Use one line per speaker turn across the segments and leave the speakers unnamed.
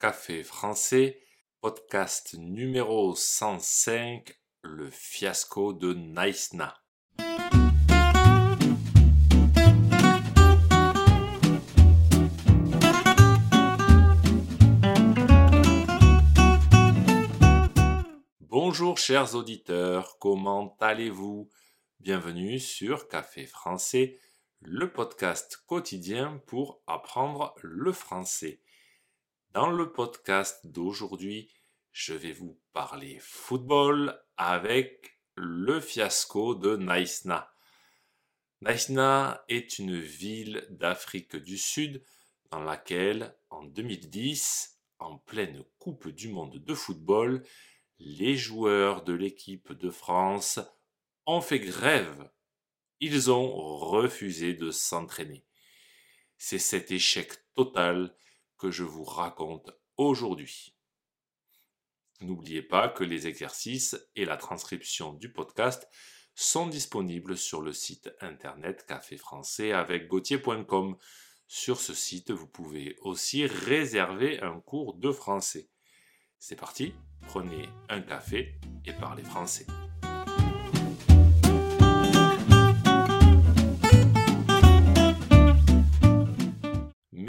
Café français, podcast numéro 105, le fiasco de Naïsna. Bonjour chers auditeurs, comment allez-vous? Bienvenue sur Café français, le podcast quotidien pour apprendre le français. Dans le podcast d'aujourd'hui, je vais vous parler football avec le fiasco de Naïsna. Naïsna est une ville d'Afrique du Sud dans laquelle, en 2010, en pleine Coupe du Monde de football, les joueurs de l'équipe de France ont fait grève. Ils ont refusé de s'entraîner. C'est cet échec total que je vous raconte aujourd'hui. N'oubliez pas que les exercices et la transcription du podcast sont disponibles sur le site internet Café Français avec Gauthier.com. Sur ce site, vous pouvez aussi réserver un cours de français. C'est parti, prenez un café et parlez français.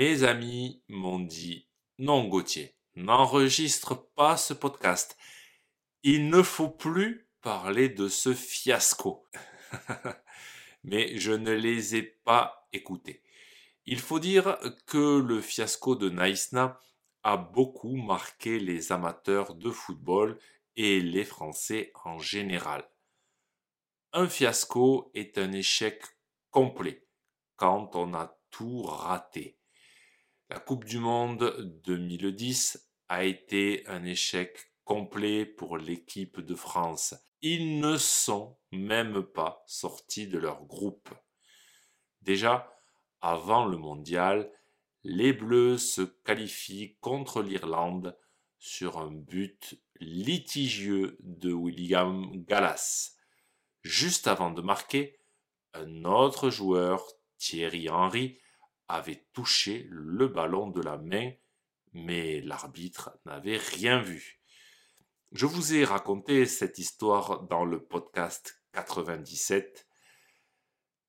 Mes amis m'ont dit non Gauthier, n'enregistre pas ce podcast. Il ne faut plus parler de ce fiasco. Mais je ne les ai pas écoutés. Il faut dire que le fiasco de Naïsna a beaucoup marqué les amateurs de football et les Français en général. Un fiasco est un échec complet quand on a tout raté. La Coupe du Monde 2010 a été un échec complet pour l'équipe de France. Ils ne sont même pas sortis de leur groupe. Déjà, avant le mondial, les Bleus se qualifient contre l'Irlande sur un but litigieux de William Gallas. Juste avant de marquer, un autre joueur, Thierry Henry, avait touché le ballon de la main, mais l'arbitre n'avait rien vu. Je vous ai raconté cette histoire dans le podcast 97.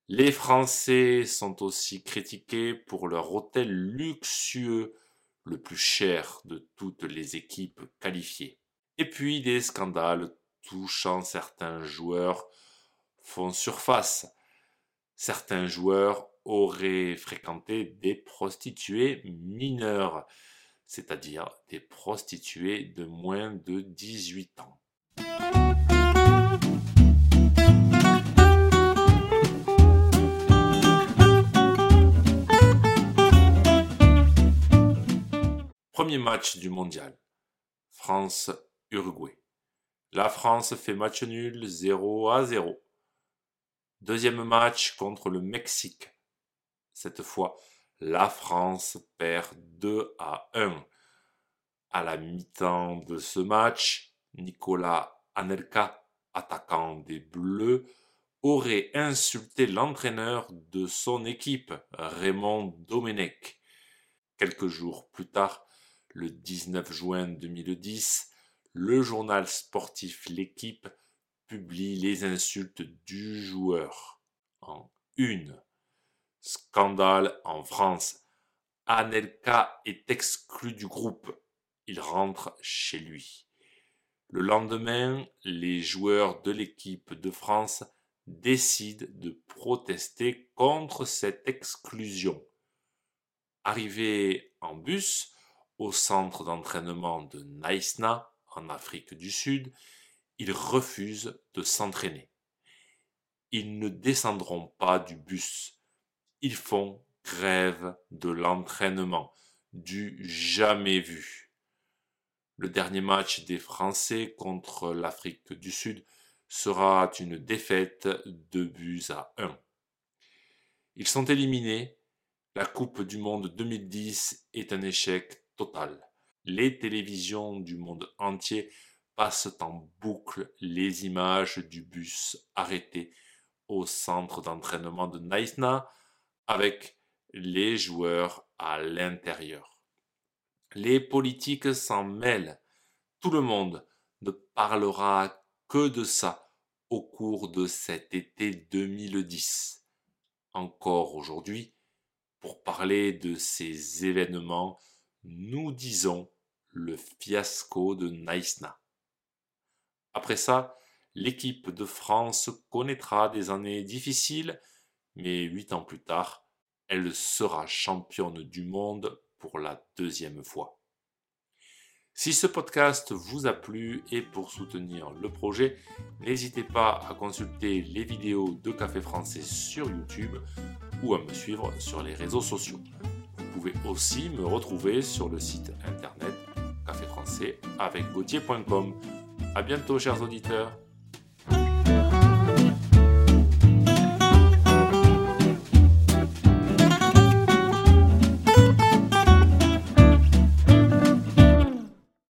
Les Français sont aussi critiqués pour leur hôtel luxueux, le plus cher de toutes les équipes qualifiées. Et puis des scandales touchant certains joueurs font surface. Certains joueurs aurait fréquenté des prostituées mineures, c'est-à-dire des prostituées de moins de 18 ans. Premier match du mondial. France-Uruguay. La France fait match nul 0 à 0. Deuxième match contre le Mexique. Cette fois, la France perd 2 à 1. À la mi-temps de ce match, Nicolas Anelka, attaquant des Bleus, aurait insulté l'entraîneur de son équipe, Raymond Domenech. Quelques jours plus tard, le 19 juin 2010, le journal sportif L'équipe publie les insultes du joueur en une. Scandale en France. Anelka est exclu du groupe. Il rentre chez lui. Le lendemain, les joueurs de l'équipe de France décident de protester contre cette exclusion. Arrivés en bus au centre d'entraînement de Naïsna, en Afrique du Sud, ils refusent de s'entraîner. Ils ne descendront pas du bus ils font grève de l'entraînement, du jamais vu. Le dernier match des Français contre l'Afrique du Sud sera une défaite de buts à 1. Ils sont éliminés. La Coupe du Monde 2010 est un échec total. Les télévisions du monde entier passent en boucle les images du bus arrêté au centre d'entraînement de Naïsna avec les joueurs à l'intérieur. Les politiques s'en mêlent. Tout le monde ne parlera que de ça au cours de cet été 2010. Encore aujourd'hui, pour parler de ces événements, nous disons le fiasco de Naïsna. Après ça, l'équipe de France connaîtra des années difficiles, mais huit ans plus tard, elle sera championne du monde pour la deuxième fois. Si ce podcast vous a plu et pour soutenir le projet, n'hésitez pas à consulter les vidéos de Café Français sur YouTube ou à me suivre sur les réseaux sociaux. Vous pouvez aussi me retrouver sur le site internet café français avec gauthier.com. À bientôt chers auditeurs.